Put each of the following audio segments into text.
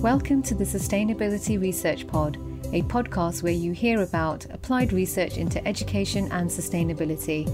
Welcome to the Sustainability Research Pod, a podcast where you hear about applied research into education and sustainability.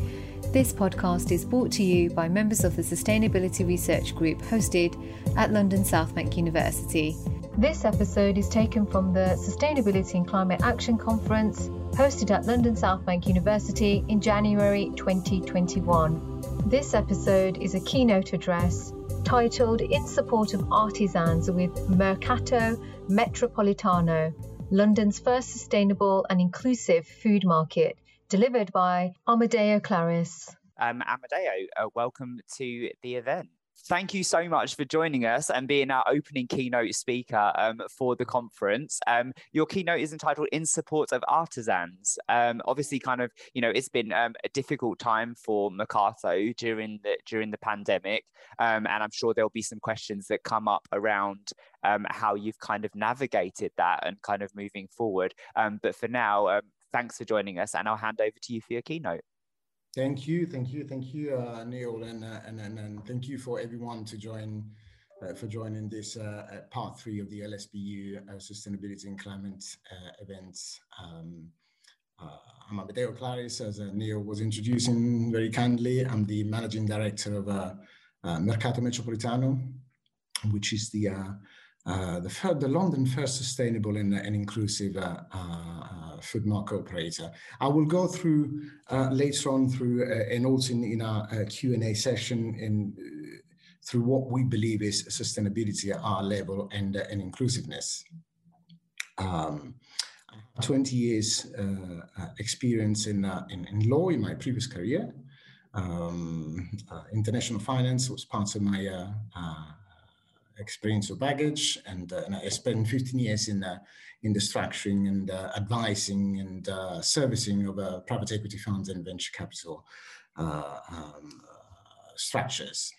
This podcast is brought to you by members of the Sustainability Research Group hosted at London South Bank University. This episode is taken from the Sustainability and Climate Action Conference hosted at London South Bank University in January 2021. This episode is a keynote address titled In Support of Artisans with Mercato Metropolitano, London's first sustainable and inclusive food market, delivered by Amedeo Claris. Um, Amedeo, uh, welcome to the event thank you so much for joining us and being our opening keynote speaker um, for the conference. Um, your keynote is entitled "In Support of Artisans." Um, obviously, kind of, you know, it's been um, a difficult time for Mercato during the during the pandemic, um, and I'm sure there'll be some questions that come up around um, how you've kind of navigated that and kind of moving forward. but for now, thanks for joining us, and I'll hand over to you for your keynote. Thank you, thank you, thank you, uh, Neil, and, uh, and, and and thank you for everyone to join uh, for joining this uh, uh, part three of the LSBU uh, Sustainability and Climate events. Um, I'm Amedeo Claris, as Neil was introducing very kindly. I'm the managing director of Mercato Metropolitano, which is the uh, the, the London first sustainable and, and inclusive uh, uh, food market operator. I will go through uh, later on through uh, and also in, in our Q&A session in, through what we believe is sustainability at our level and, and inclusiveness. Um, 20 years experience in, in, in, law in my previous career. Um, international finance was part of my experience of baggage, and, uh, and I spent 15 years in uh, in the structuring and uh, advising and uh, servicing of uh, private equity funds and venture capital um, structures.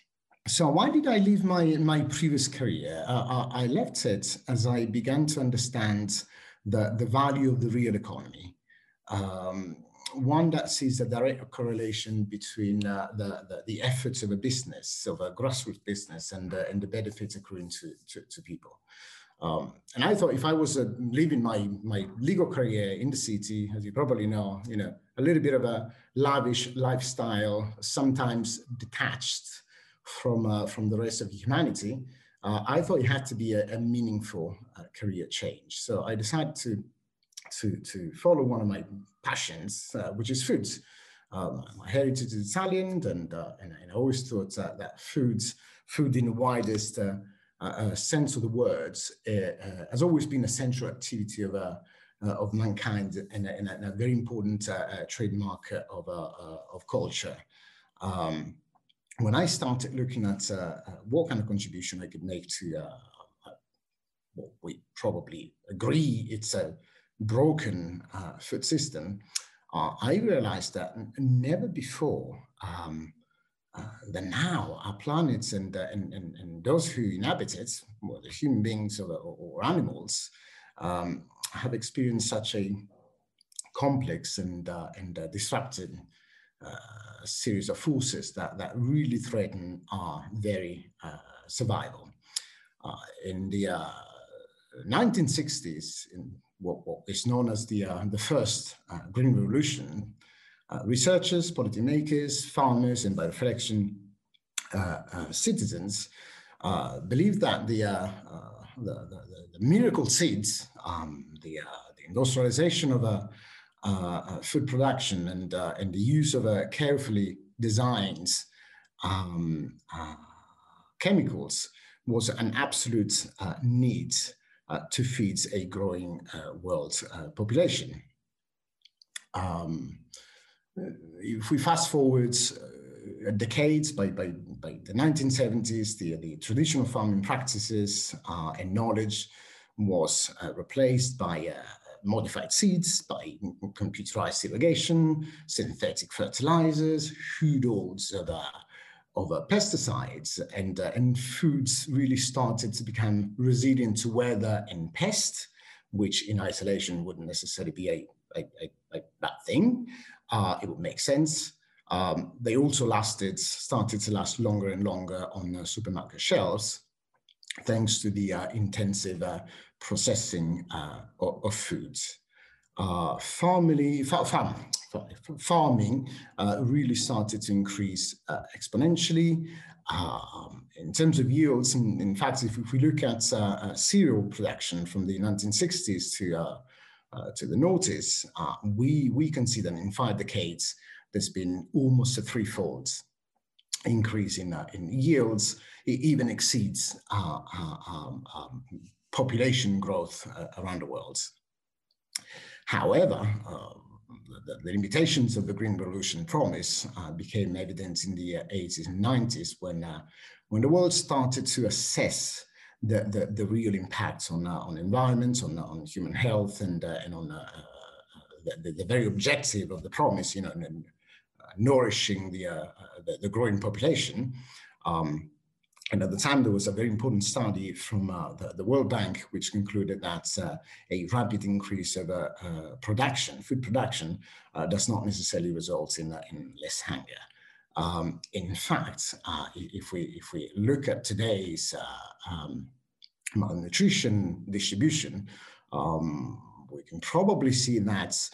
So why did I leave my my previous career? I left it as I began to understand the the value of the real economy. Um, one that sees a direct correlation between uh, the, the, the, efforts of a business, of a grassroots business, and, uh, and the benefits accruing to, to, to people. Um, and I thought if I was uh, living my, my legal career in the city, as you probably know, you know, a little bit of a lavish lifestyle, sometimes detached from, uh, from the rest of humanity, uh, I thought it had to be a, a meaningful uh, career change. So I decided to to, to follow one of my passions, uh, which is foods. Um, my heritage is Italian, and, uh, and, and, I always thought that foods, food in the widest uh, uh, uh sense of the words, has always been a central activity of, of mankind and, and, and, a very important trademark of, of culture. Um, when I started looking at what kind of contribution I could make to what we probably agree it's a broken uh, food system, uh, I realized that never before um, uh, the now our planets and, uh, and, and, and, those who inhabit it, whether human beings or, or animals, um, have experienced such a complex and, uh, and uh, disruptive series of forces that, that really threaten our very survival. in the 1960s, in what, what is known as the, uh, the first uh, Green Revolution, uh, researchers, policymakers, farmers, and by reflection, uh, uh, citizens uh, believed that the, the, the, the, miracle seeds, um, the, the, industrialization of food production and, and the use of carefully designed um, chemicals was an absolute need. uh, to feed a growing uh, world uh, population. Um, if we fast forward uh, decades, by, by, by the 1970s, the, the traditional farming practices uh, and knowledge was uh, replaced by modified seeds, by computerized irrigation, synthetic fertilizers, huge odds of of uh, pesticides and, uh, and foods really started to become resilient to weather and pest, which in isolation wouldn't necessarily be a, a, a, a bad thing. Uh, it would make sense. Um, they also lasted, started to last longer and longer on supermarket shelves. thanks to the intensive processing of, of, foods. Family, farm, farming really started to increase exponentially. Um, in terms of yields, in, in fact, if, if, we look at uh, uh, cereal production from the 1960s to uh, uh, to the noughties, uh, we we can see that in five decades there's been almost a threefold increase in uh, in yields. It even exceeds um, um, population growth around the world. However, the, the, limitations of the Green Revolution promise uh, became evident in the uh, 80s and 90s when, uh, when the world started to assess the, the, the real impacts on, uh, on environment, on, on human health, and, uh, and on uh, the, the, very objective of the promise, you know, and, nourishing the, the, the, growing population. Um, and at the time, there was a very important study from uh, the, the, World Bank, which concluded that uh, a rapid increase of uh, uh production, food production, uh, does not necessarily result in, uh, in less hunger. Um, in fact, if, we, if we look at today's um, malnutrition distribution, um, we can probably see that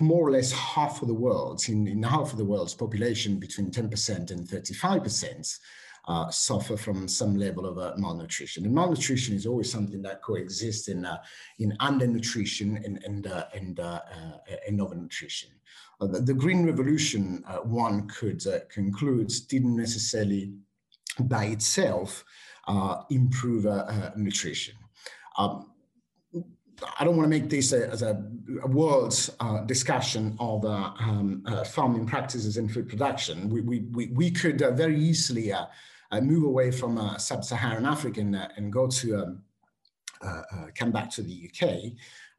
more or less half of the world, in, in half of the world's population, between 10% and 35%, uh, suffer from some level of uh, malnutrition. And malnutrition is always something that coexists in uh, in undernutrition and and uh, and, uh, uh, and overnutrition. The, the, Green Revolution, one could conclude, didn't necessarily by itself improve nutrition. Um, I don't want to make this a, as a, a world uh, discussion of uh, um, uh, farming practices and food production. We, we, we, we could very easily uh, move away from uh, sub-Saharan Africa and, uh, and go to um, uh, uh, come back to the UK.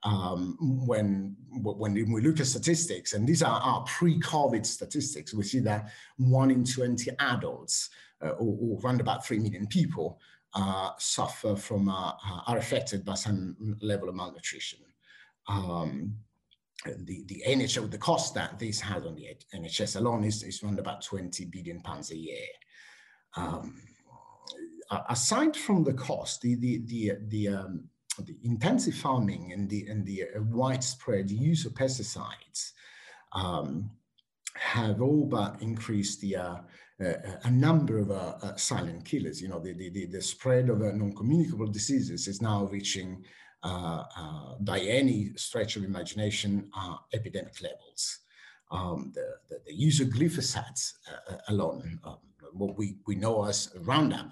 Um, when when we look at statistics, and these are our pre-COVID statistics, we see that one in 20 adults, or, or around about three million people, suffer from are affected by some level of malnutrition. Um, the, the NHS, the cost that this has on the NHS alone is, is around about 20 billion pounds a year. Um, aside from the cost, the the the the, um, the intensive farming and the and the uh, widespread use of pesticides um, have all but increased the uh, uh, a number of uh, uh silent killers. You know, the the, the spread of uh, non-communicable diseases is now reaching, by any stretch of imagination, epidemic levels. Um, the, the, the, use of glyphosate alone um, what we, we know as Roundup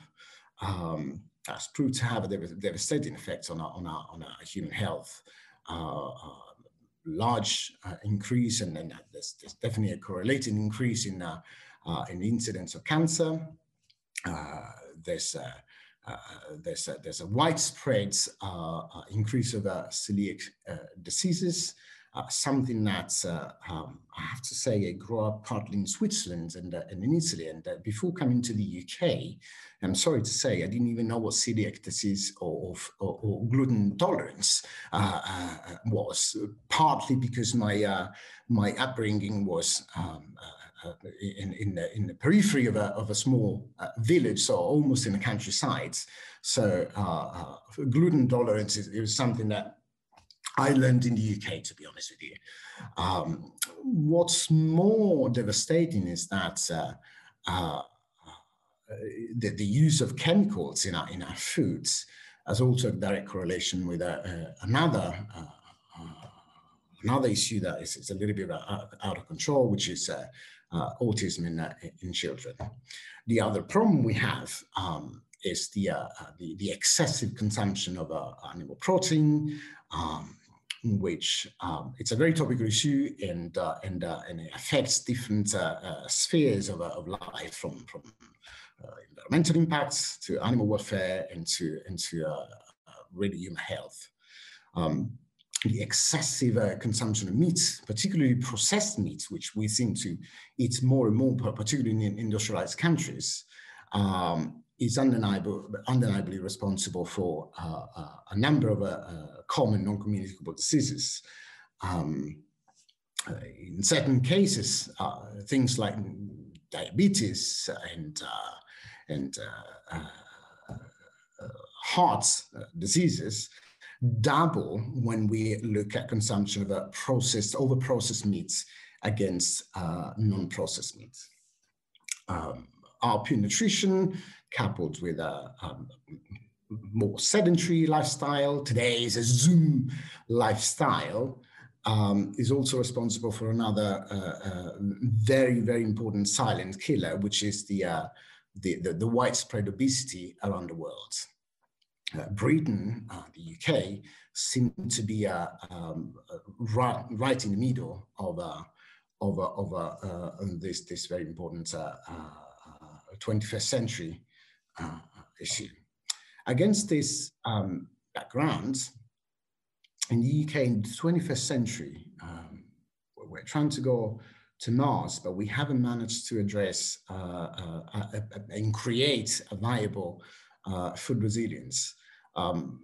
um, has proved to have a devastating effect on our, on our, on our human health. Uh, uh, large uh, increase, and then there's, there's, definitely a correlating increase in, uh, uh, in incidence of cancer. Uh, there's there's a, there's a widespread increase of celiac diseases uh, something that uh, um, I have to say I grew up partly in Switzerland and, uh, and in Italy. And uh, before coming to the UK, I'm sorry to say I didn't even know what celiac disease or, or, or gluten intolerance uh, was, partly because my, my upbringing was um, uh, in, in, the, in the periphery of a, of a small uh, village, so almost in the countryside. So uh, gluten intolerance is, is, something that I learned in the UK, to be honest with you. Um, what's more devastating is that uh, uh, the, the, use of chemicals in our, in our foods has also a direct correlation with uh, uh another uh, uh, another issue that is, a little bit out, out of control, which is autism in, in children. The other problem we have um, is the, the, the excessive consumption of animal protein, um, which um, it's a very topical issue and uh, and uh, and it affects different uh, uh spheres of, uh, of life from from uh, environmental impacts to animal welfare and to and really human health. Um, the excessive consumption of meat, particularly processed meat, which we seem to eat more and more, particularly in industrialized countries, um, is undeniable, undeniably responsible for uh, uh, a number of uh, uh common non-communicable diseases. Um, uh, in certain cases, things like diabetes and and heart diseases double when we look at consumption of processed, over processed meats against non-processed meats. Um, our pure nutrition coupled with a um, more sedentary lifestyle, today is a Zoom lifestyle, um, is also responsible for another uh, uh, very, very important silent killer, which is the, uh, the, the, the, widespread obesity around the world. Uh, Britain, uh, the UK, seem to be uh, um, right, right in the middle of, of, of this, this very important 21st century issue. Against this um, background, in the UK in the 21st century, um, we're trying to go to Mars, but we haven't managed to address uh, uh, uh, and create a viable uh, food resilience. Um,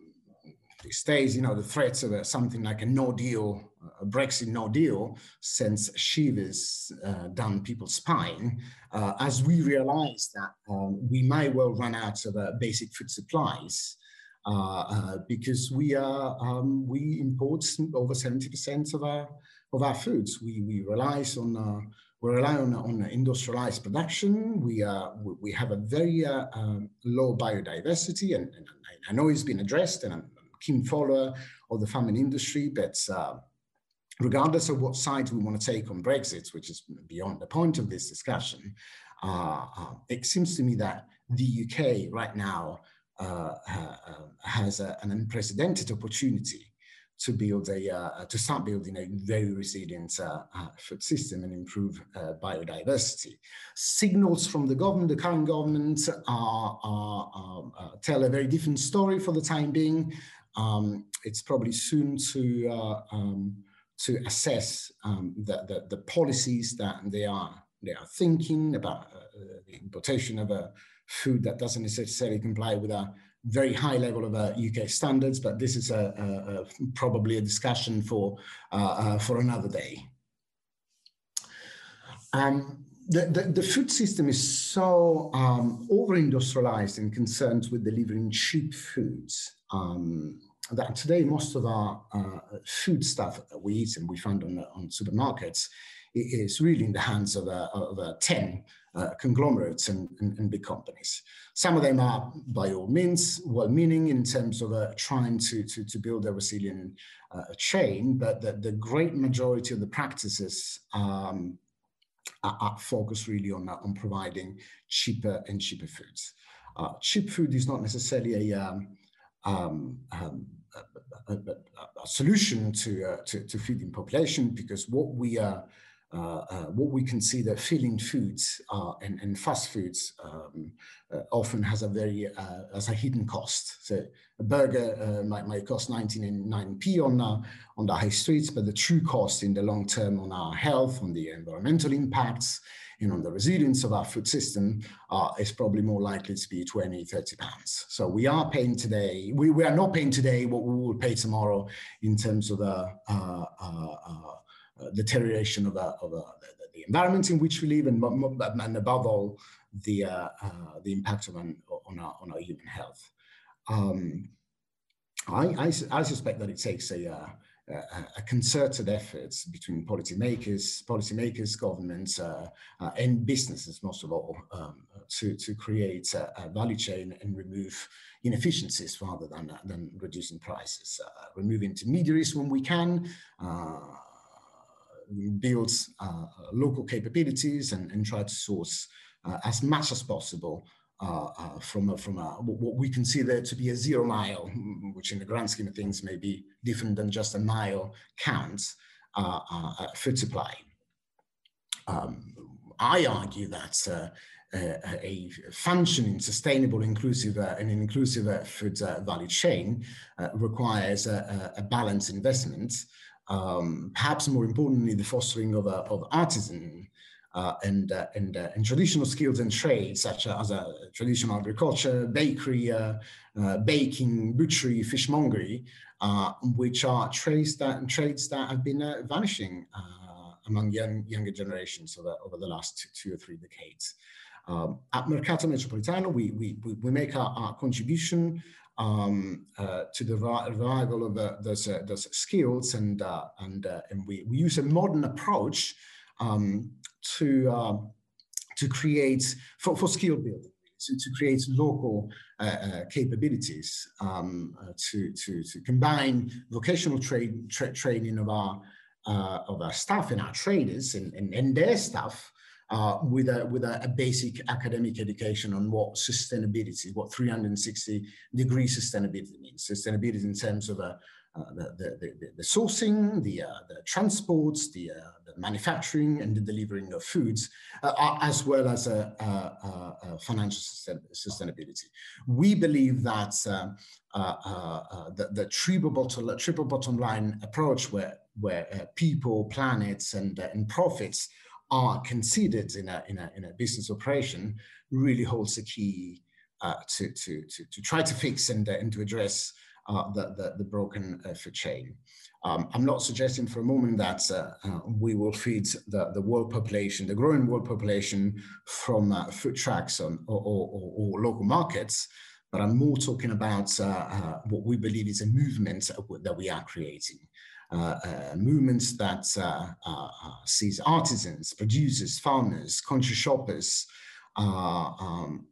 these days, you know, the threats of a, something like a no deal, a Brexit no deal, sends shivers uh, down people's spine uh, as we realize that um, we might well run out of uh, basic food supplies uh, uh, because we are um, we import over 70% of our of our foods. We we rely on uh, we rely on, on industrialized production. We uh, we have a very um, low biodiversity, and, and, I know it's been addressed, and I'm a keen follower of the farming industry, but. Uh, regardless of what side we want to take on Brexit, which is beyond the point of this discussion, it seems to me that the UK right now uh, uh, has a, an unprecedented opportunity to build a uh, to start building a very resilient uh, uh, food system and improve uh, biodiversity. Signals from the government, the current government, are, are, are tell a very different story for the time being. Um, it's probably soon to um, to assess um, the, the, the policies that they are they are thinking about the importation of a food that doesn't necessarily comply with a very high level of uh, UK standards, but this is a, a, a probably a discussion for, uh, uh, for another day. Um, the, the, the, food system is so um, over-industrialized and concerned with delivering cheap foods um, that today most of our uh, food stuff that we eat and we find on, on supermarkets is really in the hands of, uh, of uh, 10 uh, conglomerates and, and, and, big companies. Some of them are, by all means, well-meaning in terms of uh, trying to, to, to, build a resilient uh, chain, but the, the, great majority of the practices um, are, are, focused really on, on providing cheaper and cheaper foods. Uh, cheap food is not necessarily a, um, um, um a, a, solution to, uh, to, to feeding population because what we are uh, uh, what we consider filling foods and, and, fast foods um, often has a very has a hidden cost. So a burger might, might cost 99p on on the high streets, but the true cost in the long term on our health, on the environmental impacts, and on the resilience of our food system uh, is probably more likely to be 20, 30 pounds. So we are paying today, we, we are not paying today what we will pay tomorrow in terms of the uh, uh, uh, deterioration of, uh, of uh, the, the, environment in which we live, and, and above all, the the impact of an, on our on our human health. Um, I, I, I, suspect that it takes a, a, concerted effort between policymakers, policymakers, governments, uh, uh, and businesses, most of all, um, to, to create a, a, value chain and remove inefficiencies rather than, than reducing prices. remove intermediaries when we can, build uh, local capabilities and, and try to source uh, as much as possible uh, uh, from a, from a, what we consider to be a zero mile, which in the grand scheme of things may be different than just a mile count uh, uh, food supply. Um, I argue that uh, a functioning, sustainable, inclusive, uh, and inclusive uh, food uh, value chain requires a, a, balanced investment um, perhaps more importantly, the fostering of, of artisan uh, and, uh, and, uh, and traditional skills and trades, such as uh, traditional agriculture, bakery, uh, uh, baking, butchery, fishmongery, which are trades that, trades that have been vanishing among young, younger generations over, over the last two, or three decades. Um, at Mercato Metropolitano, we, we, we make our, our contribution um, uh, to the revival of uh, those, uh, those skills and, uh, and, uh, and we, we use a modern approach um, to, um, to create, for, for skill building. To, to create local uh, capabilities, um, to, to, to combine vocational trade, tra training of our, of our staff and our traders and, and, and their staff uh, with a with a, a, basic academic education on what sustainability, what 360 degree sustainability means. Sustainability in terms of uh, uh, the, the, the, the, sourcing, the, uh, the transports, the, uh, the, manufacturing, and the delivering of foods, uh, as well as financial sustainability. We believe that the, the triple, bottom, triple bottom line approach, where where people, planets, and and profits are considered in a, in a, in a business operation really holds the key uh, to, to, to, to, try to fix and, uh, and to address uh, the, the, the, broken uh, food chain. Um, I'm not suggesting for a moment that uh, uh, we will feed the, the world population, the growing world population from food trucks on, or, or, or, local markets, but I'm more talking about what we believe is a movement that we are creating. Uh, uh, movements that uh, sees artisans, producers, farmers, country shoppers um,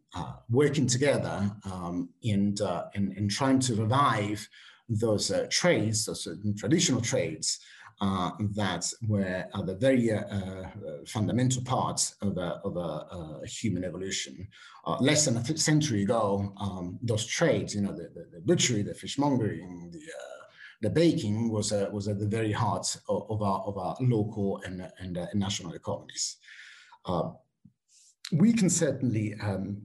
working together um, and, and, and, trying to revive those trades, those traditional trades, uh, that were uh, the very uh, fundamental parts of of human evolution. less than a century ago, um, those trades, you know, the, the, the butchery, the fishmongering, the the baking was, uh, was at the very heart of, of, our, of our local and, and uh, national economies. Uh, we can certainly um,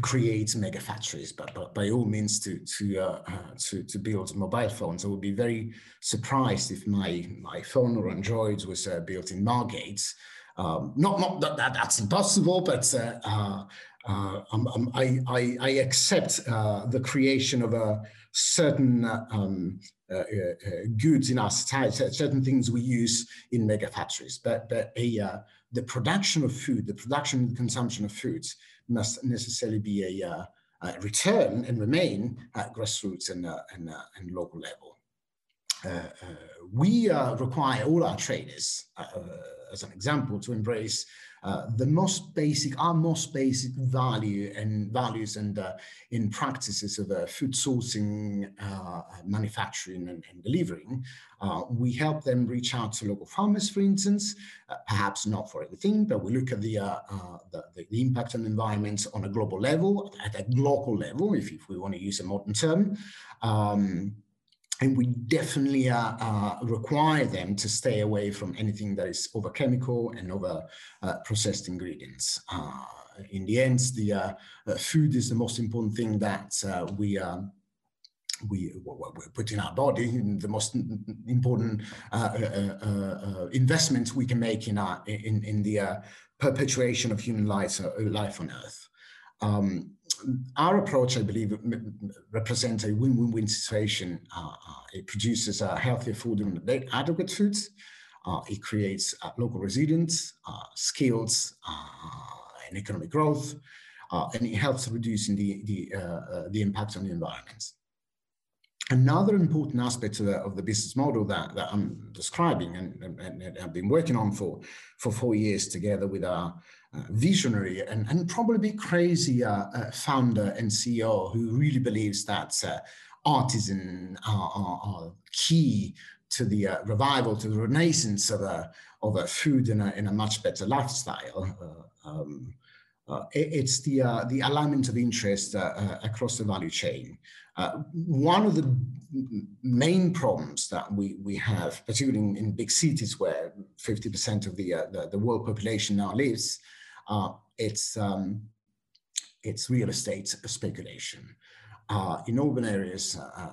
create mega factories, but, but, by all means to, to, uh, uh, to, to, build mobile phones. I would be very surprised if my, my phone or Android was uh, built in Margate. Um, not not that, that, that's impossible, but um, um, I, I, I, accept the creation of a certain um, uh, uh, goods in our society, certain things we use in mega factories. But, but a, uh, the production of food, the production and consumption of foods must necessarily be a, a return and remain at grassroots and, and, and local level. Uh, uh, we uh, require all our traders, as an example, to embrace uh, the most basic, our most basic value and values and uh, in practices of uh, food sourcing, uh, manufacturing and, and delivering, uh, we help them reach out to local farmers, for instance, perhaps not for everything, but we look at the, the, the, impact on the environment on a global level, at a local level, if, if we want to use a modern term. Um, and we definitely uh, uh, require them to stay away from anything that is over chemical and over uh, processed ingredients. Uh, in the end, the uh, uh, food is the most important thing that we um, we, we put in our body, the most important investment we can make in our in in the perpetuation of human life life on Earth. Um, our approach, I believe, represents a win-win-win situation. Uh, uh, it produces healthier food and adequate foods. Uh, it creates uh, local resilience, uh, skills, and economic growth, and it helps reducing the, the, the impact on the environment. Another important aspect of the, of the business model that, that I'm describing and, and, and, I've been working on for, for four years together with our visionary and, and probably crazy uh, uh, founder and CEO who really believes that uh, artisan are, are, are, key to the uh, revival, to the renaissance of a, of a food in a, in a much better lifestyle. Uh, um, it, it's the, the alignment of interest across the value chain. one of the main problems that we, we have, particularly in, in big cities where 50% of the, the, the world population now lives, uh, it's um, it's real estate speculation. Uh, in urban areas, uh,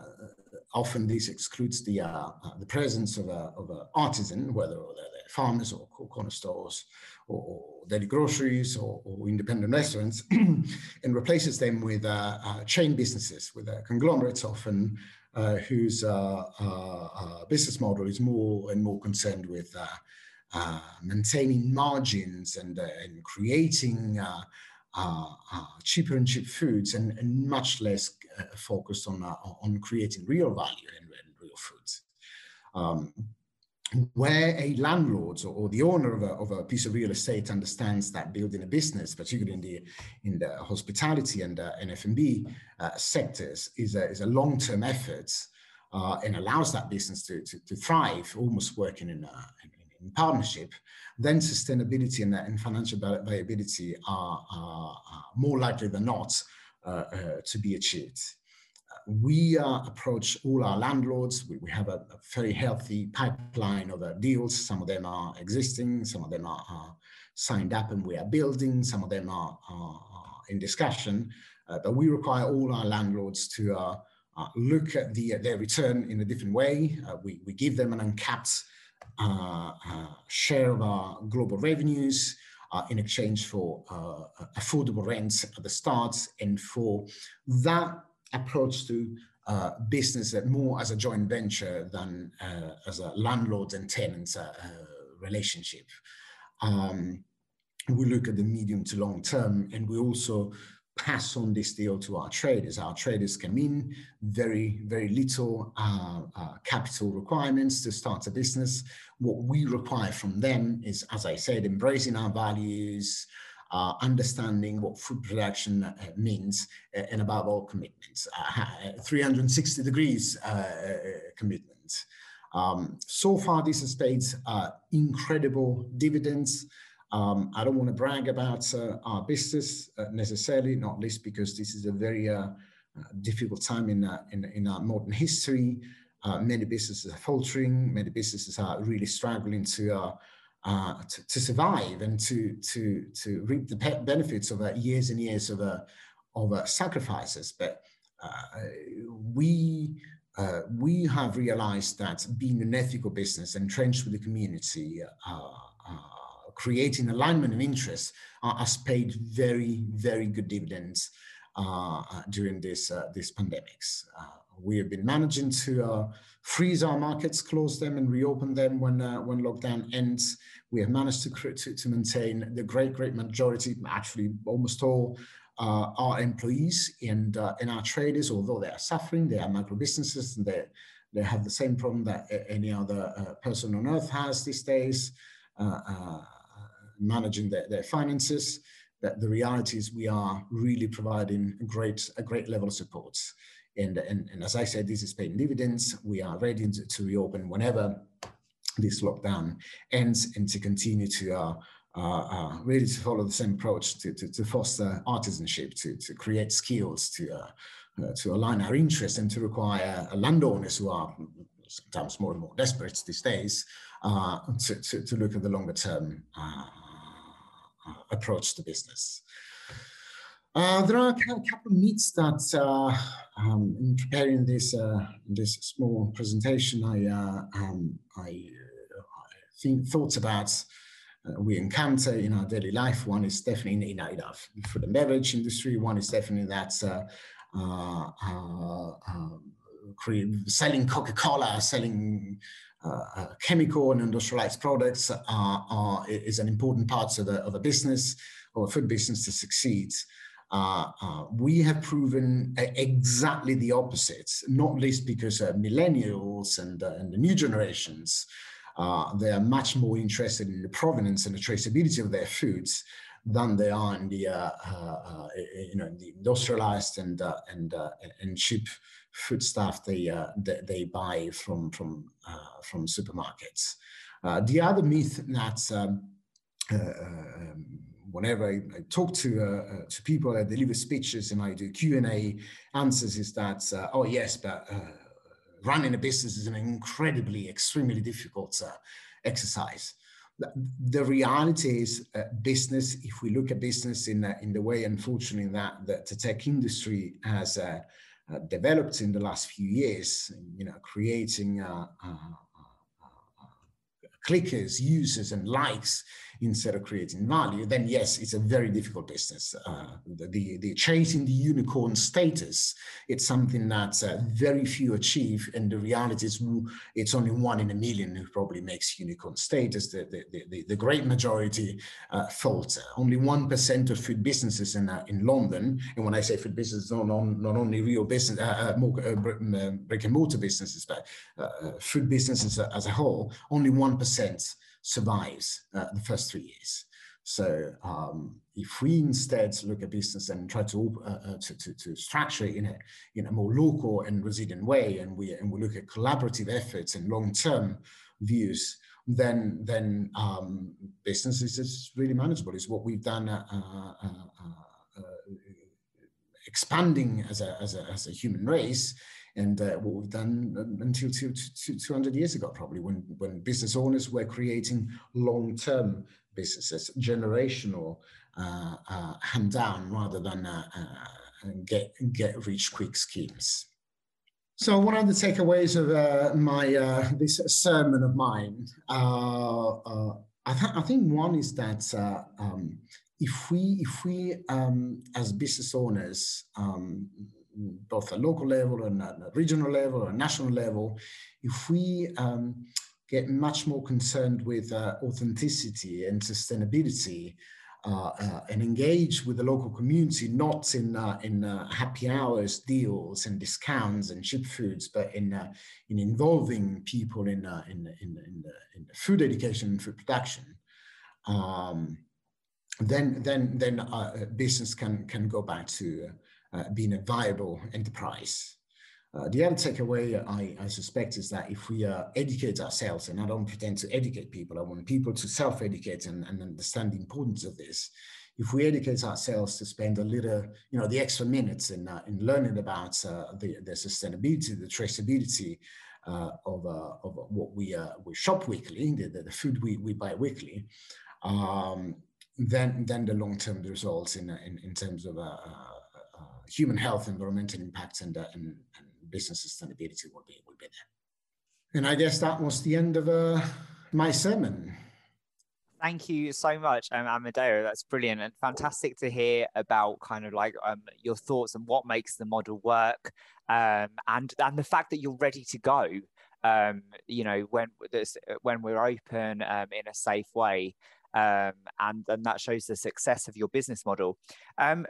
often this excludes the uh, uh, the presence of a of an artisan, whether they're farmers or corner stores or, daily groceries or, or, independent restaurants, and replaces them with uh, chain businesses, with conglomerates often whose business model is more and more concerned with uh, maintaining margins and, uh, and creating uh, cheaper and cheap foods and, and much less focused on on creating real value in real foods. Um, where a landlord or, the owner of a, of a, piece of real estate understands that building a business, particularly in the in the hospitality and uh, F&B uh, sectors, is a, is a long-term effort uh, and allows that business to, to, to thrive, almost working in, uh, in, partnership, then sustainability and, and financial viability are, are, are, more likely than not uh, uh, to be achieved we uh, approach all our landlords. We, we have a, a, very healthy pipeline of uh, deals. Some of them are existing, some of them are, are, signed up and we are building, some of them are, are, in discussion. Uh, but we require all our landlords to uh, look at the, their return in a different way. We, we give them an uncapped share of our global revenues. in exchange for affordable rents at the start and for that approach to uh, business that more as a joint venture than uh, as a landlord and tenants uh, uh, relationship. Um, we look at the medium to long term and we also pass on this deal to our traders. Our traders come in, very, very little uh, uh, capital requirements to start a business. What we require from them is, as I said, embracing our values, uh, understanding what food production uh, means, uh, and above all, commitments. Uh, 360 degrees commitments. Um, so far, this has paid incredible dividends. Um, I don't want to brag about our business necessarily, not least because this is a very difficult time in, in, in our modern history. Uh, many businesses are faltering. Many businesses are really struggling to uh, uh, to, to, survive and to to to reap the benefits of uh, years and years of uh, of uh, sacrifices. But uh, we uh, we have realized that being an ethical business, entrenched with the community, creating alignment of interests, has paid very very good dividends during this this pandemics. we have been managing to freeze our markets, close them, and reopen them when uh, when lockdown ends. We have managed to, to, to maintain the great great majority, actually almost all. Uh, our employees and uh, and our traders, although they are suffering, they are micro businesses and they they have the same problem that any other uh, person on earth has these days, uh, uh, managing their, their finances. That the reality is we are really providing a great a great level of support. And, and, and as I said, this is paying dividends. We are ready to, reopen whenever this lockdown ends and to continue to uh, uh, uh, really to follow the same approach to, to, to foster artisanship, to, to create skills, to, uh, uh to align our interests and to require landowners who are sometimes more and more desperate these days uh, to, to, to, look at the longer term approach to business. Uh, there are a couple of myths that uh, um, in preparing this uh, this small presentation, I uh, um, I, uh, think thoughts about uh, we encounter in our daily life. One is definitely in, in our beverage industry. One is definitely that um, selling Coca-Cola, selling chemical and industrialized products is an important part of a, of a business or a food business to succeed. Uh, uh, we have proven exactly the opposite, not least because uh, millennials and, uh, and, the new generations, uh, they are much more interested in the provenance and the traceability of their foods than they are in the, uh, you know, the industrialized and, and, and cheap food stuff they, they, they, buy from, from, from supermarkets. the other myth that um, um, whenever I, I talk to uh, uh, to people, I deliver speeches and I do Q and A answers, is that uh, oh yes, but uh, running a business is an incredibly, extremely difficult uh, exercise. The, reality is, uh, business. If we look at business in in the way, unfortunately, that, that the tech industry has Uh, developed in the last few years, you know, creating uh, uh, clickers, users, and likes instead of creating value, then yes, it's a very difficult business. Uh, the, the chasing the unicorn status, it's something that uh, very few achieve. And the reality is it's only one in a million who probably makes unicorn status. The, the, the, the great majority uh, falter. Only 1% of food businesses in, uh, in London, and when I say food businesses, not, on, not only real business, uh, uh, more, brick and mortar businesses, but food businesses as a whole, only 1% survives uh, the first three years. So um, if we instead look at business and try to, uh, uh, to, to, to, structure it in a, in a more local and resilient way, and we, and we look at collaborative efforts and long-term views, then, then um, business is, really manageable. It's what we've done uh, uh, uh, expanding as a, as, a, as a human race and uh, what we've done until two, two, 200 years ago, probably when, when business owners were creating long-term businesses, generational uh, uh, hand down rather than uh, uh, get, get rich quick schemes. So one of the takeaways of uh, my this sermon of mine, I, th I, think one is that um, if we if we um, as business owners um, both a local level and a regional level or national level, if we um, get much more concerned with uh, authenticity and sustainability uh, uh, and engage with the local community, not in uh, in uh, happy hours deals and discounts and cheap foods, but in uh, in involving people in in in, in, in food education and food production. Um, then then then business can can go back to being a viable enterprise. Uh, the other takeaway I, I, suspect is that if we uh, educate ourselves, and I don't pretend to educate people, I want people to self-educate and, and, understand the importance of this. If we educate ourselves to spend a little, you know, the extra minutes in, uh, in learning about uh, the, the sustainability, the traceability uh, of, of what we, we shop weekly, the, the, food we, we buy weekly, um, then, then the long-term results in, in, in terms of human health, environmental impacts, and, uh, and, and, business sustainability will be, will be there. And I guess that was the end of uh, my sermon. Thank you so much, um, Amedeo. That's brilliant and fantastic to hear about kind of like um, your thoughts and what makes the model work, um, and and the fact that you're ready to go. Um, you know, when this when we're open um, in a safe way, um, and and that shows the success of your business model. Um,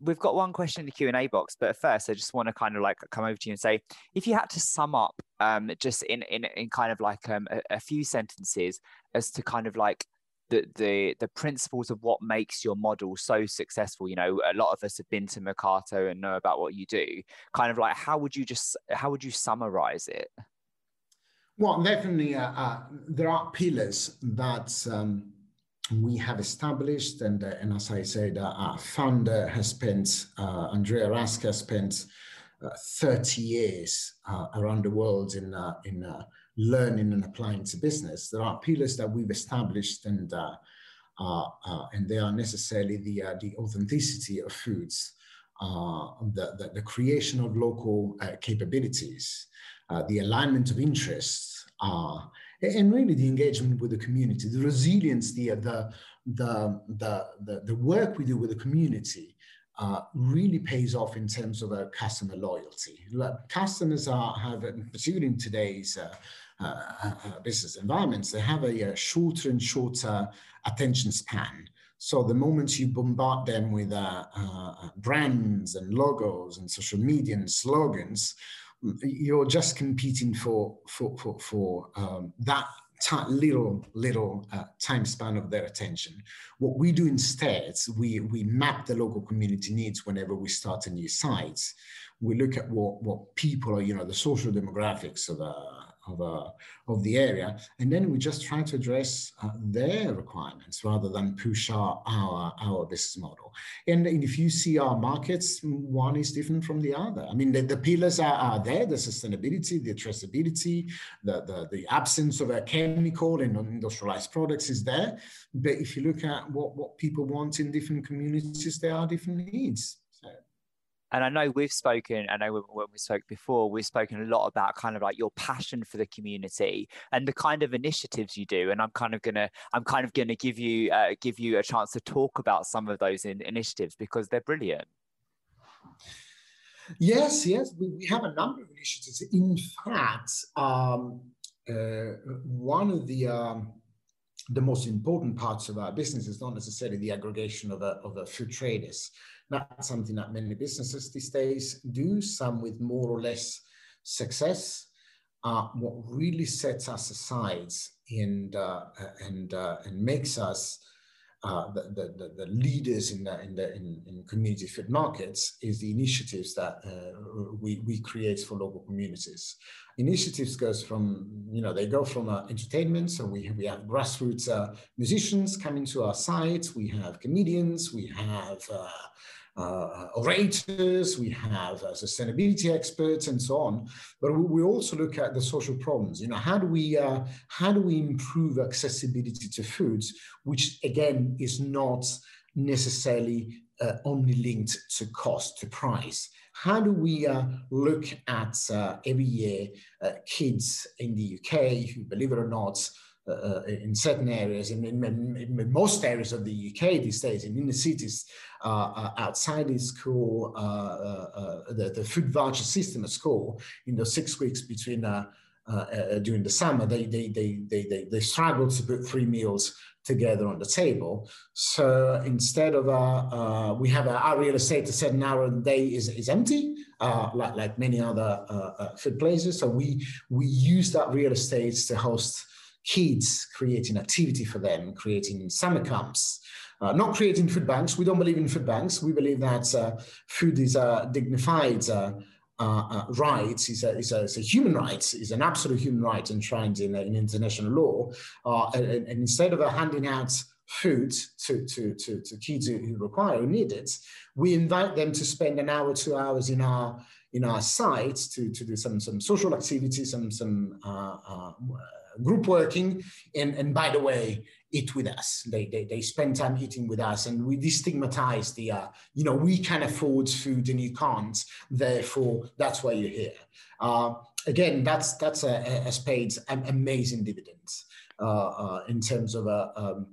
we've got one question in the Q and A box, but first I just want to kind of like come over to you and say, if you had to sum up, um, just in in in kind of like um a, a few sentences as to kind of like the the the principles of what makes your model so successful. You know, a lot of us have been to Mercato and know about what you do. Kind of like, how would you just how would you summarize it? Well, definitely, uh, uh, there are pillars that. Um, we have established, and, uh, and as I said, uh, our founder has spent, uh, Andrea Rasca has spent uh, 30 years uh, around the world in, uh, in learning and applying to business. There are pillars that we've established, and, and they are necessarily the, the authenticity of foods, the, the, the, creation of local capabilities, the alignment of interests, and really the engagement with the community, the resilience, the, the, the, the, the, work we do with the community uh, really pays off in terms of our customer loyalty. Customers are, have, particularly in today's uh, uh, uh business environments, they have a, a, shorter and shorter attention span. So the moment you bombard them with uh, brands and logos and social media and slogans, you're just competing for for for, for um, that little little uh, time span of their attention. What we do instead, we we map the local community needs whenever we start a new site. We look at what what people are, you know, the social demographics of a of, uh, of the area. And then we just try to address uh, their requirements rather than push our, our, our business model. And, and, if you see our markets, one is different from the other. I mean, the, the pillars are, are there, the sustainability, the traceability, the, the, the absence of a chemical and industrialized products is there. But if you look at what, what people want in different communities, there are different needs. And I know we've spoken, I know when we spoke before, we've spoken a lot about kind of like your passion for the community and the kind of initiatives you do. And I'm kind of gonna, I'm kind of gonna give you, uh, give you a chance to talk about some of those in, initiatives because they're brilliant. Yes, yes, we, we have a number of initiatives. In fact, um, uh, one of the um, the most important parts of our business is not necessarily the aggregation of a, of a food traders not something that many businesses these days do, some with more or less success. Uh, what really sets us aside and, uh, and, uh, and makes us uh, the, the, the, leaders in the, in, the, in, in, community food markets is the initiatives that uh, we, we create for local communities. Initiatives goes from, you know, they go from uh, entertainment. So we, we have grassroots musicians coming to our site. We have comedians. We have uh, uh, orators, we have uh, sustainability experts, and so on. But we, we, also look at the social problems. You know, how do we uh, how do we improve accessibility to foods, which again is not necessarily uh, only linked to cost to price. How do we uh, look at every year kids in the UK who, believe it or not, uh, in certain areas, in, in, in, most areas of the UK these days, in inner cities, uh, uh, outside the school, uh, uh, uh, the, the food voucher system at school, in those six weeks between during the summer, they, they, they, they, they, they struggle to put three meals together on the table. So instead of uh, uh, we have our real estate a certain hour of the day is, is empty, uh, like, like many other food places. So we we use that real estate to host kids, creating activity for them, creating summer camps, uh, not creating food banks. We don't believe in food banks. We believe that uh, food is a dignified uh, uh, uh right, is a, is, a, is a human right, is an absolute human right enshrined in, in international law. Uh, and, and, instead of handing out food to, to, to, to kids who require, who need it, we invite them to spend an hour, two hours in our in our sites to, to do some, some social activities, some, some uh, group working, and, and by the way, eat with us. They, they, they spend time eating with us, and we destigmatize the, uh, you know, we can afford food and you can't, therefore that's why you're here. Uh, again, that's that's a, a paid amazing dividends uh, uh, in terms of uh, um,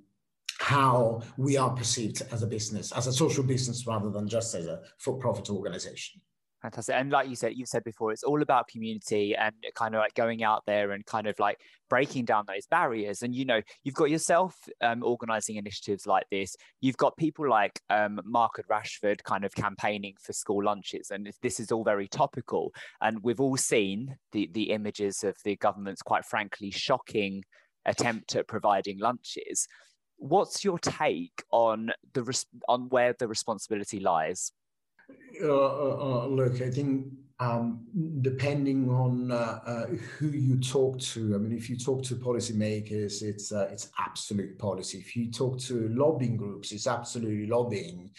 how we are perceived as a business, as a social business, rather than just as a for-profit organization. Fantastic. And like you said, you've said before, it's all about community and kind of like going out there and kind of like breaking down those barriers. And you know, you've got yourself um, organizing initiatives like this. You've got people like um, Marcus Rashford kind of campaigning for school lunches, and this is all very topical. And we've all seen the the images of the government's quite frankly shocking attempt at providing lunches. What's your take on the on where the responsibility lies? Uh, uh, uh, look, I think um, depending on uh, uh, who you talk to, I mean, if you talk to policymakers, it's uh, it's absolute policy. If you talk to lobbying groups, it's absolutely lobbying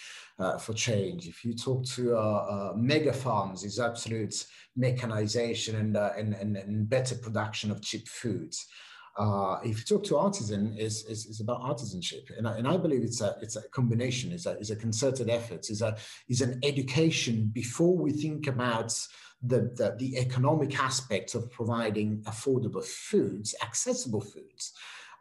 for change. If you talk to mega farms, it's absolute mechanization and, and, and, and better production of cheap foods uh, if you talk to artisan, is is about artisanship, and I, and I believe it's a it's a combination, it's a it's a concerted effort, is a is an education before we think about the, the the economic aspects of providing affordable foods, accessible foods.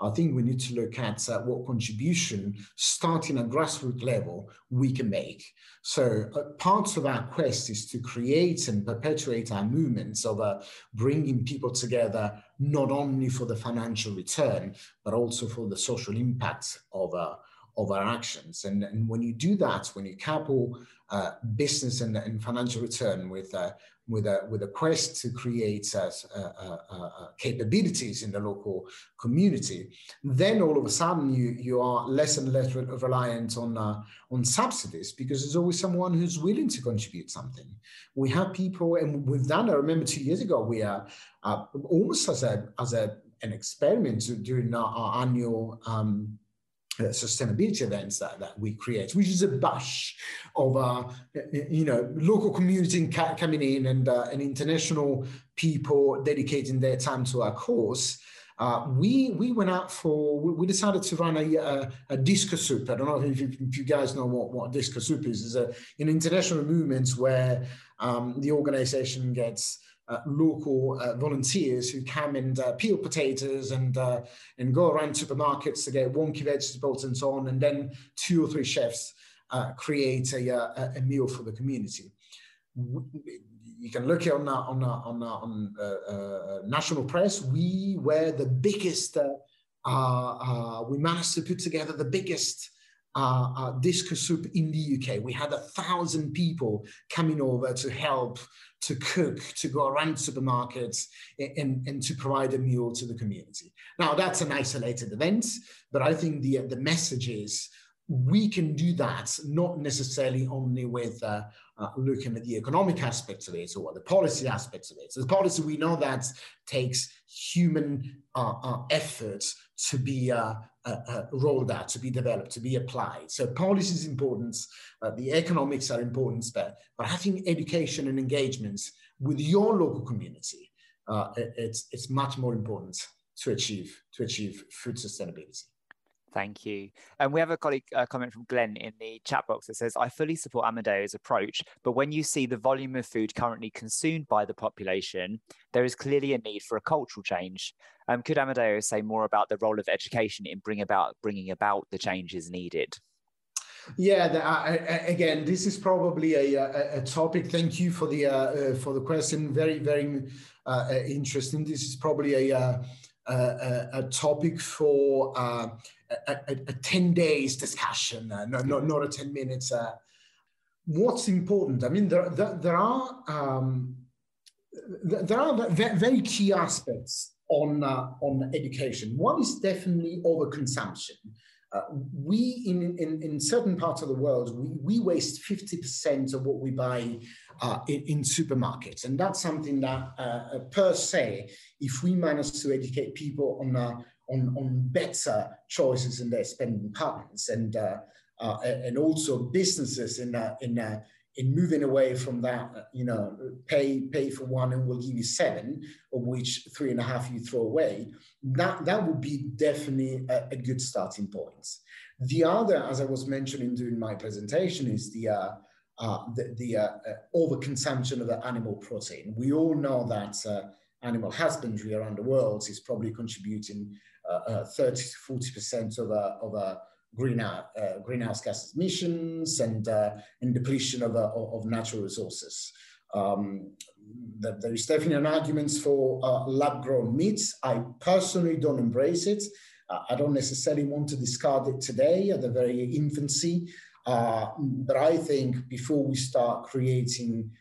I think we need to look at uh, what contribution, starting at grassroots level, we can make. So uh, part of our quest is to create and perpetuate our movements of uh, bringing people together, not only for the financial return, but also for the social impact of, uh, of our actions. And, and when you do that, when you couple uh, business and, and financial return with uh, with a with a quest to create uh, uh, uh, capabilities in the local community, then all of a sudden you you are less and less re- reliant on on subsidies because there's always someone who's willing to contribute something. We have people, and we've done. I remember two years ago we are almost as a as a an experiment during our, our annual. Um, uh, sustainability events that, that we create, which is a bash of, uh, you know, local community coming in and, uh, and international people dedicating their time to our cause. uh, we we went out for we decided to run a, a, a disco soup. I don't know if, if, you guys know what, what disco soup is. It's a, an international movement where um, the organization gets uh, local uh, volunteers who come and uh, peel potatoes and uh, and go around supermarkets to get wonky vegetables and so on, and then two or three chefs uh, create a, a, meal for the community. You can look on on on on national press. We were the biggest. we managed to put together the biggest uh, uh, disco soup in the UK. We had a thousand people coming over to help to cook, to go around supermarkets and, and to provide a meal to the community. Now that's an isolated event, but I think the, the message is we can do that not necessarily only with uh, uh, looking at the economic aspects of it or the policy aspects of it. So the policy we know that takes human uh, uh effort to be uh, rolled out, to be developed, to be applied. So policy is important, uh, the economics are important, but, but think education and engagements with your local community, uh, it's, it's much more important to achieve, to achieve food sustainability. Thank you. And we have a colleague uh, comment from Glenn in the chat box that says, I fully support Amedeo's approach, but when you see the volume of food currently consumed by the population, there is clearly a need for a cultural change. Um, could Amedeo say more about the role of education in bring about, bringing about the changes needed? Yeah, the, uh, again, this is probably a, a, a, topic. Thank you for the uh, uh, for the question. Very, very uh, interesting. This is probably a uh, a, a, topic for uh, a, a, 10 days discussion, uh, no, not, not a 10 minutes. Uh. What's important? I mean, there, there, there are um, there are very key aspects on uh, on education. One is definitely overconsumption. Uh, we in, in, in certain parts of the world we, we waste 50% of what we buy uh, in, in, supermarkets and that's something that uh, per se if we manage to educate people on uh, on, on better choices in their spending patterns and uh, uh, and also businesses in in in moving away from that, you know, pay pay for one and we'll give you seven, of which three and a half you throw away. That that would be definitely a, a good starting point. The other, as I was mentioning during my presentation, is the uh, uh, the, the uh, uh overconsumption of the animal protein. We all know that uh, animal husbandry around the world is probably contributing uh, 30 to 40 percent of a of a greenhouse, uh, greenhouse gas emissions and, uh, and depletion of, uh, of natural resources. Um, there is definitely an argument for uh, lab-grown meats. I personally don't embrace it. Uh, I don't necessarily want to discard it today at the very infancy, uh, but I think before we start creating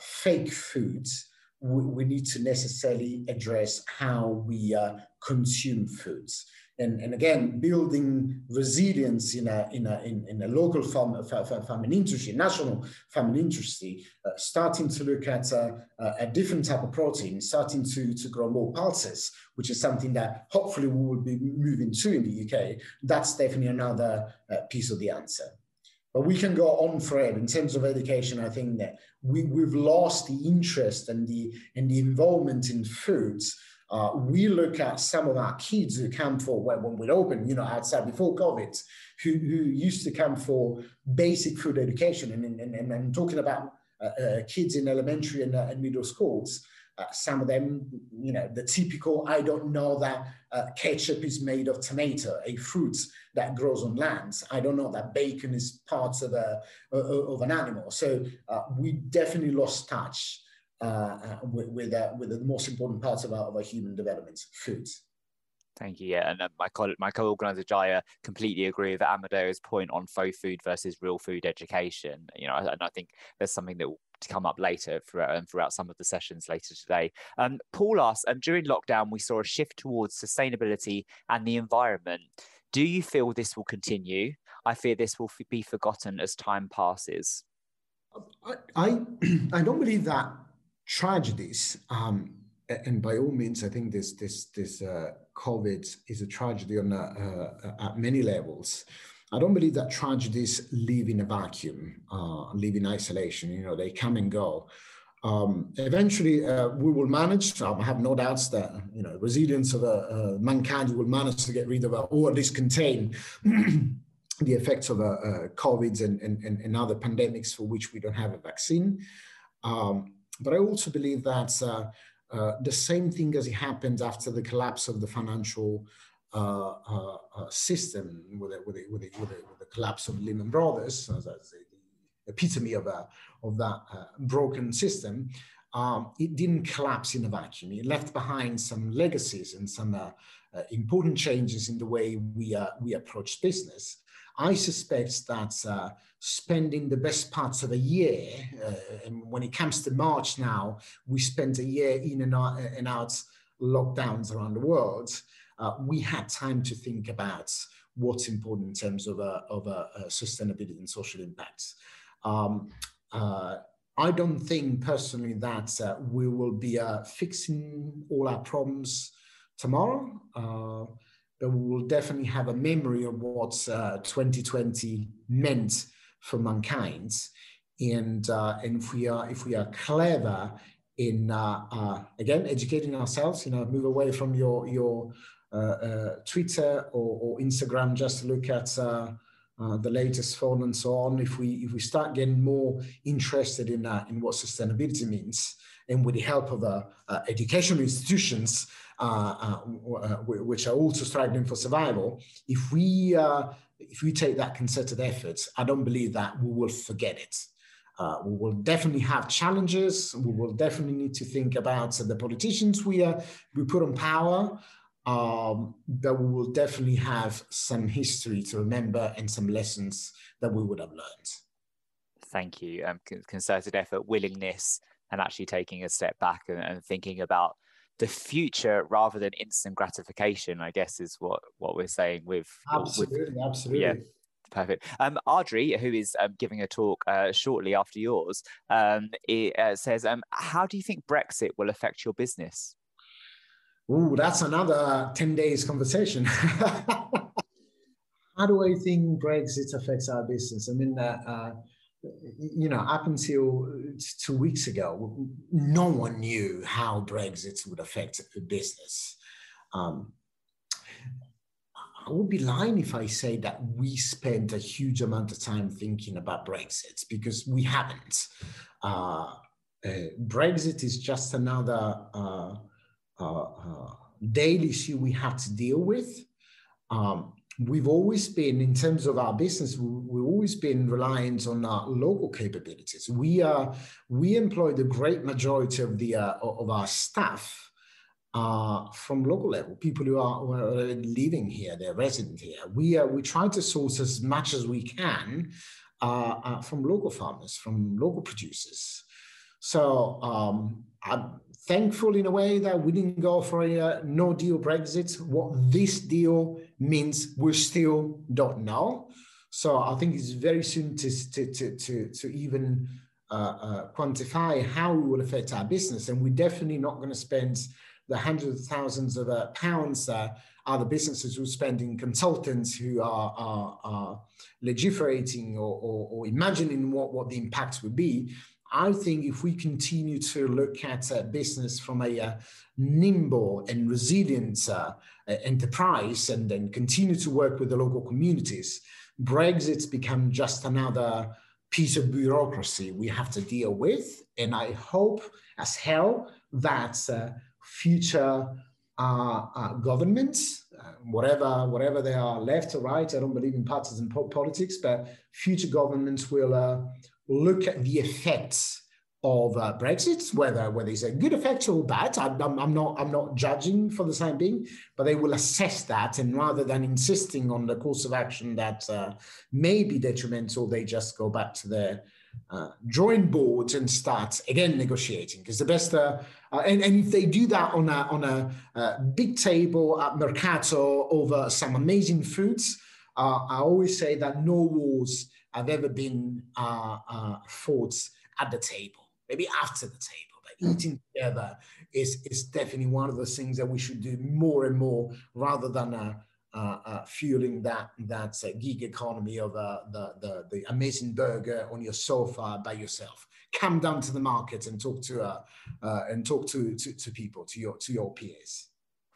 fake foods, we, we, need to necessarily address how we consume foods and, and again, building resilience in a, in a, in, in a local farm, farming industry, national farming industry, uh, starting to look at a, a, different type of protein, starting to, to grow more pulses, which is something that hopefully we will be moving to in the UK. That's definitely another uh, piece of the answer. But we can go on forever in terms of education. I think that we, we've lost the interest and the, and the involvement in foods uh, we look at some of our kids who come for when, when we open, you know, outside before COVID, who, who used to come for basic food education. And, and, and, and talking about uh, uh, kids in elementary and, uh, and middle schools, uh, some of them, you know, the typical, I don't know that uh, ketchup is made of tomato, a fruit that grows on land. I don't know that bacon is part of, a, of an animal. So we definitely lost touch uh, uh, with with, uh, with, the most important parts of our, of our human development, foods. Thank you. Yeah, and uh, my co- my co-organizer Jaya completely agree with Amedeo's point on faux food versus real food education. You know, and I think there's something that will come up later throughout, um, throughout some of the sessions later today. Um, Paul asks, um, during lockdown, we saw a shift towards sustainability and the environment. Do you feel this will continue? I fear this will f- be forgotten as time passes. I, I, I don't believe that tragedies, um, and by all means, I think this this this uh, COVID is a tragedy on uh, uh, at many levels. I don't believe that tragedies live in a vacuum, uh, live in isolation. You know, they come and go. um, eventually uh, we will manage. I have no doubts that you know resilience of uh, uh, mankind will manage to get rid of, uh, or at least contain the effects of uh, COVID and, and, and, other pandemics for which we don't have a vaccine. Um, but I also believe that the same thing as it happened after the collapse of the financial system with the, with, the, with, the, with, the, collapse of Lehman Brothers, as, as the epitome of a of that uh, broken system, um, it didn't collapse in a vacuum. It left behind some legacies and some uh, uh, important changes in the way we, uh, we approach business. I suspect that uh, spending the best parts of a year, uh, and when it comes to March now, we spent a year in and out, and out lockdowns around the world. we had time to think about what's important in terms of, of sustainability and social impacts. Um, uh, I don't think personally that uh, we will be uh, fixing all our problems tomorrow, uh, but we will definitely have a memory of what 2020 uh, meant for mankind. And, uh, and if we are if we are clever in again educating ourselves, you know, move away from your your Twitter or, or, Instagram just to look at uh, the latest phone and so on, if we if we start getting more interested in that, in what sustainability means, and with the help of uh, uh educational institutions, uh, uh, which are also struggling for survival, if we if we take that concerted effort, I don't believe that we will forget it. we will definitely have challenges. We will definitely need to think about the politicians we are we put on power um, that we will definitely have some history to remember and some lessons that we would have learned. Thank you. Um, concerted effort, willingness, and actually taking a step back and, and, thinking about the future rather than instant gratification. I guess is what what we're saying with absolutely, with, absolutely. Yeah, perfect. Um, Audrey, who is um, giving a talk uh, shortly after yours, um, it, uh, says, um, "How do you think Brexit will affect your business?" Ooh, that's another 10 days conversation. How do I think Brexit affects our business? I mean, uh, uh, you know, up until two weeks ago, no one knew how Brexit would affect business. Um, I would be lying if I say that we spent a huge amount of time thinking about Brexit because we haven't. Uh, uh Brexit is just another uh, uh, uh, daily issue we have to deal with. Um, we've always been, in terms of our business, we, have always been reliant on our local capabilities. We are we employ the great majority of the uh, of our staff uh, from local level, people who are, who are, living here, they're resident here. We uh, we try to source as much as we can uh, uh from local farmers, from local producers. So um, I'm thankful in a way that we didn't go for a uh, no deal Brexit. What this deal means, we still don't know. So I think it's very soon to, to, to, to, to even uh, uh, quantify how it will affect our business. And we're definitely not going to spend the hundreds of thousands of uh, pounds that other businesses who spend in consultants who are, are, are legiferating or, or, or, imagining what, what the impacts would be. I think if we continue to look at uh, business from a uh, nimble and resilient uh, enterprise and then continue to work with the local communities, Brexit's become just another piece of bureaucracy we have to deal with. And I hope as hell that uh, future uh, uh, governments, whatever, whatever they are, left or right, I don't believe in partisan po- politics, but future governments will look at the effects of uh, Brexit, whether whether it's a good effect or bad. I'm, I'm, not I'm not judging for the time being, but they will assess that, and rather than insisting on the course of action that uh, may be detrimental, they just go back to their uh, drawing board and start again negotiating. Because the best, uh, uh, and, and if they do that on a on a uh, big table at Mercato over some amazing foods, I always say that no wars have ever been uh, uh, fought at the table, maybe after the table. But eating together is, is definitely one of those things that we should do more and more rather than uh, uh, uh, fueling that that gig economy of uh, the, the, the amazing burger on your sofa by yourself. come down to the market and talk to uh, uh, and talk to, to, to people, to your to your peers.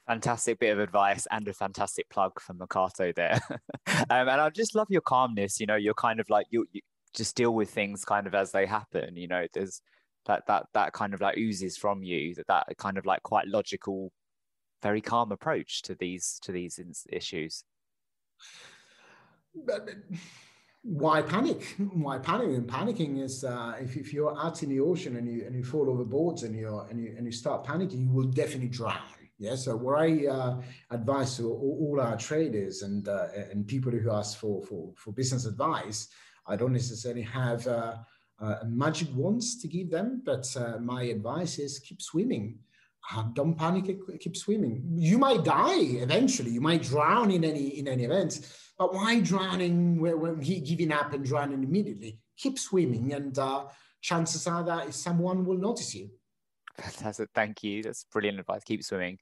Fantastic bit of advice and a fantastic plug for Mercato there. um, and I just love your calmness. You know, you're kind of like you, you just deal with things kind of as they happen. You know, there's that that that kind of like oozes from you that that kind of like quite logical, very calm approach to these to these issues. Why panic? Why panic? And panicking is uh, if, if you're out in the ocean and you and you fall overboard and you and you and you start panicking, you will definitely drown. Yeah. So what I uh, advise to all, our traders and uh, and people who ask for for for business advice, I don't necessarily have uh, uh, magic wands to give them, but uh, my advice is keep swimming. don't panic. Keep swimming. You might die eventually. You might drown in any in any event but why drowning giving up and drowning immediately? Keep swimming, and uh, chances are that someone will notice you. Fantastic. Thank you. That's brilliant advice. Keep swimming.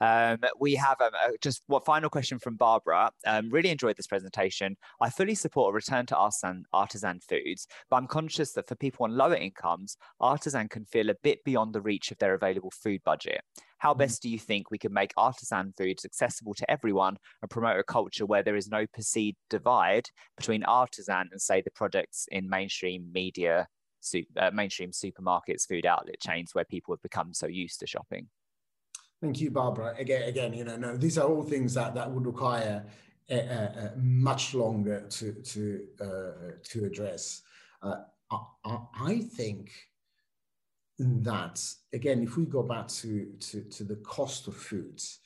Um, we have um, uh, just what final question from Barbara. Um, really enjoyed this presentation. I fully support a return to artisan, artisan foods, but I'm conscious that for people on lower incomes, artisan can feel a bit beyond the reach of their available food budget. How mm-hmm. best do you think we can make artisan foods accessible to everyone and promote a culture where there is no perceived divide between artisan and, say, the products in mainstream media uh, mainstream supermarkets, food outlet chains where people have become so used to shopping. Thank you, Barbara. Again, again, you know, no, these are all things that, that would require much longer to to uh, to address. Uh, I, I, think that again, if we go back to, to to the cost of foods,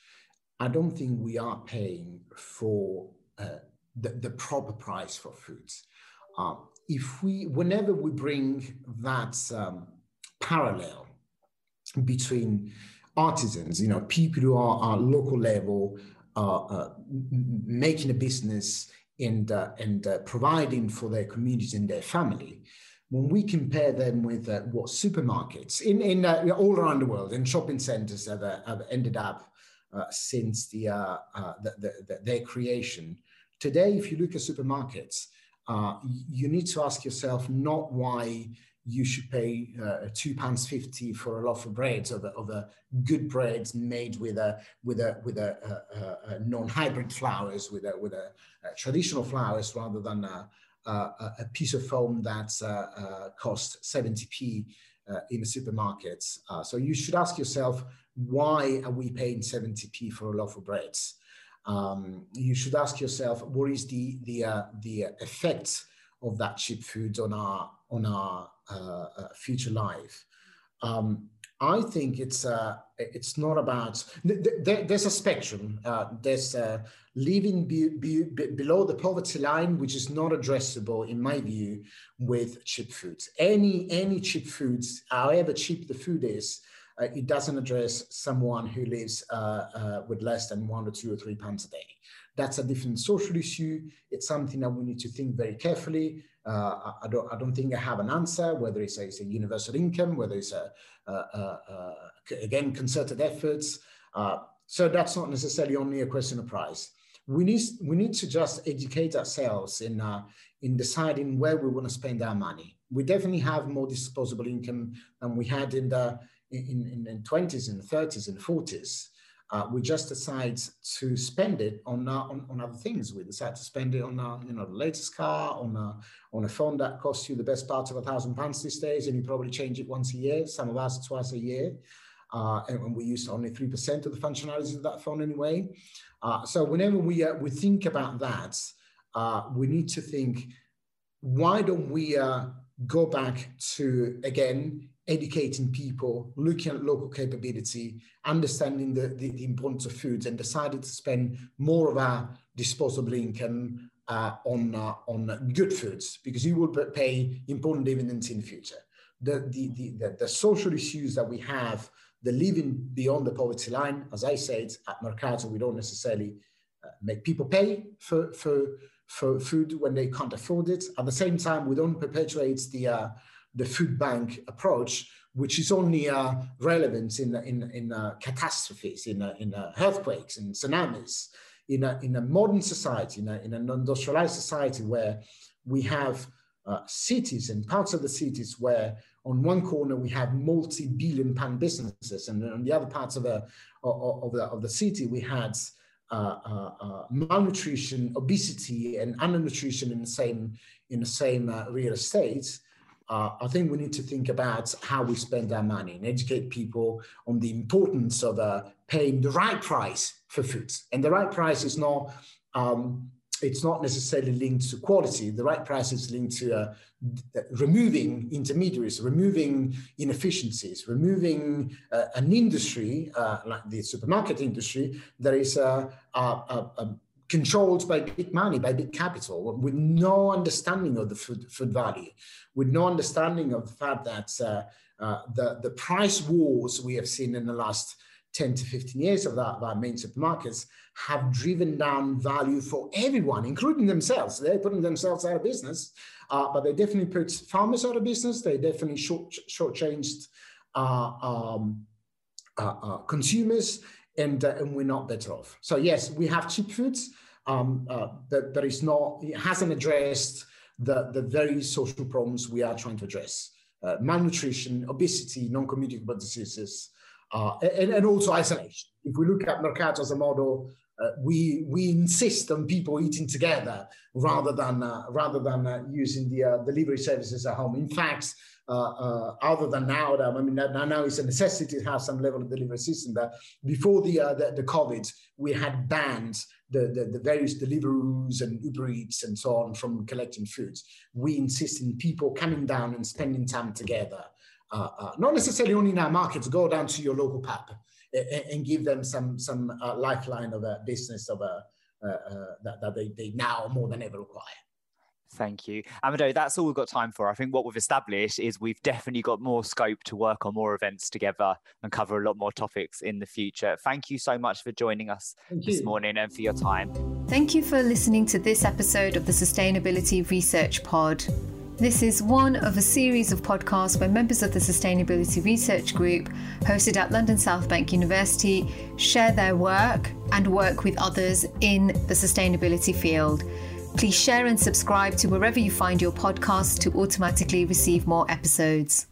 I don't think we are paying for uh, the, the proper price for foods. Um, if we, whenever we bring that um, parallel between artisans, you know, people who are, are local level, uh, uh, making a business and, uh, and uh, providing for their communities and their family, when we compare them with uh, what supermarkets in, in uh, all around the world and shopping centers have, have ended up since the, the, the, the, their creation, today, if you look at supermarkets, uh, you need to ask yourself not why you should pay uh, two pounds fifty for a loaf of bread of a good bread made with a with a with a, a, a non-hybrid flours with a with a, traditional flours rather than a, a piece of foam that uh, uh, costs 70p uh, in the supermarkets. Uh, so you should ask yourself why are we paying 70p for a loaf of bread? Um, you should ask yourself what is the the uh, the effect of that cheap food on our on our uh, uh, future life. Um, I think it's uh, it's not about there's a spectrum. Uh, there's uh, living be, be below the poverty line, which is not addressable in my view with cheap foods. Any any cheap foods, however cheap the food is, uh, it doesn't address someone who lives uh, uh, with less than one or two or three pounds a day. That's a different social issue. It's something that we need to think very carefully. Uh, I, don't, I don't think I have an answer, whether it's a, it's a universal income, whether it's a, again, concerted efforts. Uh, so that's not necessarily only a question of price. We need, we need to just educate ourselves in, uh, in deciding where we want to spend our money. We definitely have more disposable income than we had in the in, in, in 20s and 30s and 40s, uh, we just decide to spend it on, uh, on, on other things. We decide to spend it on uh, you know the latest car, on a, on a phone that costs you the best part of a thousand pounds these days, and you probably change it once a year. Some of us twice a year, uh, and, we use only three percent of the functionalities of that phone anyway. Uh, so whenever we uh, we think about that, we need to think, why don't we go back to again educating people, looking at local capability, understanding the, the, the, importance of foods, and decided to spend more of our disposable income uh, on, uh, on good foods because you will pay important dividends in the future. The, the, the, the, the social issues that we have, the living beyond the poverty line, as I said, at Mercato, we don't necessarily uh, make people pay for, for, for food when they can't afford it. At the same time, we don't perpetuate the uh, the food bank approach, which is only uh, relevant in, in, in uh, catastrophes, in, uh, in uh, earthquakes and tsunamis. In a, in a modern society, in, a, in an industrialized society where we have uh, cities and parts of the cities where on one corner we have multi-billion pound businesses, and on the other parts of the of, the of the city we had uh, uh, uh, malnutrition, obesity, and undernutrition in the same in the same real estate. Uh, I think we need to think about how we spend our money and educate people on the importance of uh, paying the right price for food. And the right price is not um, it's not necessarily linked to quality. The right price is linked to uh, removing intermediaries, removing inefficiencies, removing uh, an industry uh, like the supermarket industry that is uh, controlled by big money, by big capital, with no understanding of the food, food value, with no understanding of the fact that uh, uh, the, the price wars we have seen in the last 10 to 15 years of that, that main supermarkets have driven down value for everyone, including themselves. They're putting themselves out of business, uh, but they definitely put farmers out of business. They definitely short shortchanged uh, um, uh, uh consumers, and, uh, and we're not better off. So yes, we have cheap foods, um, uh, but, but it's not, it hasn't addressed the, the very social problems we are trying to address. malnutrition, obesity, non-communicable diseases, uh, and, and, also isolation. If we look at Mercato as a model, uh, we we insist on people eating together rather than uh, rather than uh, using the uh, delivery services at home. In fact, uh, other than now, I mean now, it's a necessity to have some level of delivery system. But before the the, the, COVID, we had banned the, the, the various Deliveroo's and Uber Eats and so on from collecting foods. We insist in people coming down and spending time together uh, uh, not necessarily only in our markets, go down to your local pub and, and give them some some uh, lifeline of a business of a uh, uh, that, that they, they now more than ever require. Thank you. Amedeo, that's all we've got time for. I think what we've established is we've definitely got more scope to work on more events together and cover a lot more topics in the future. Thank you so much for joining us Thank this you. morning and for your time. Thank you for listening to this episode of the Sustainability Research Pod. This is one of a series of podcasts where members of the Sustainability Research Group, hosted at London South Bank University, share their work and work with others in the sustainability field. Please share and subscribe to wherever you find your podcast to automatically receive more episodes.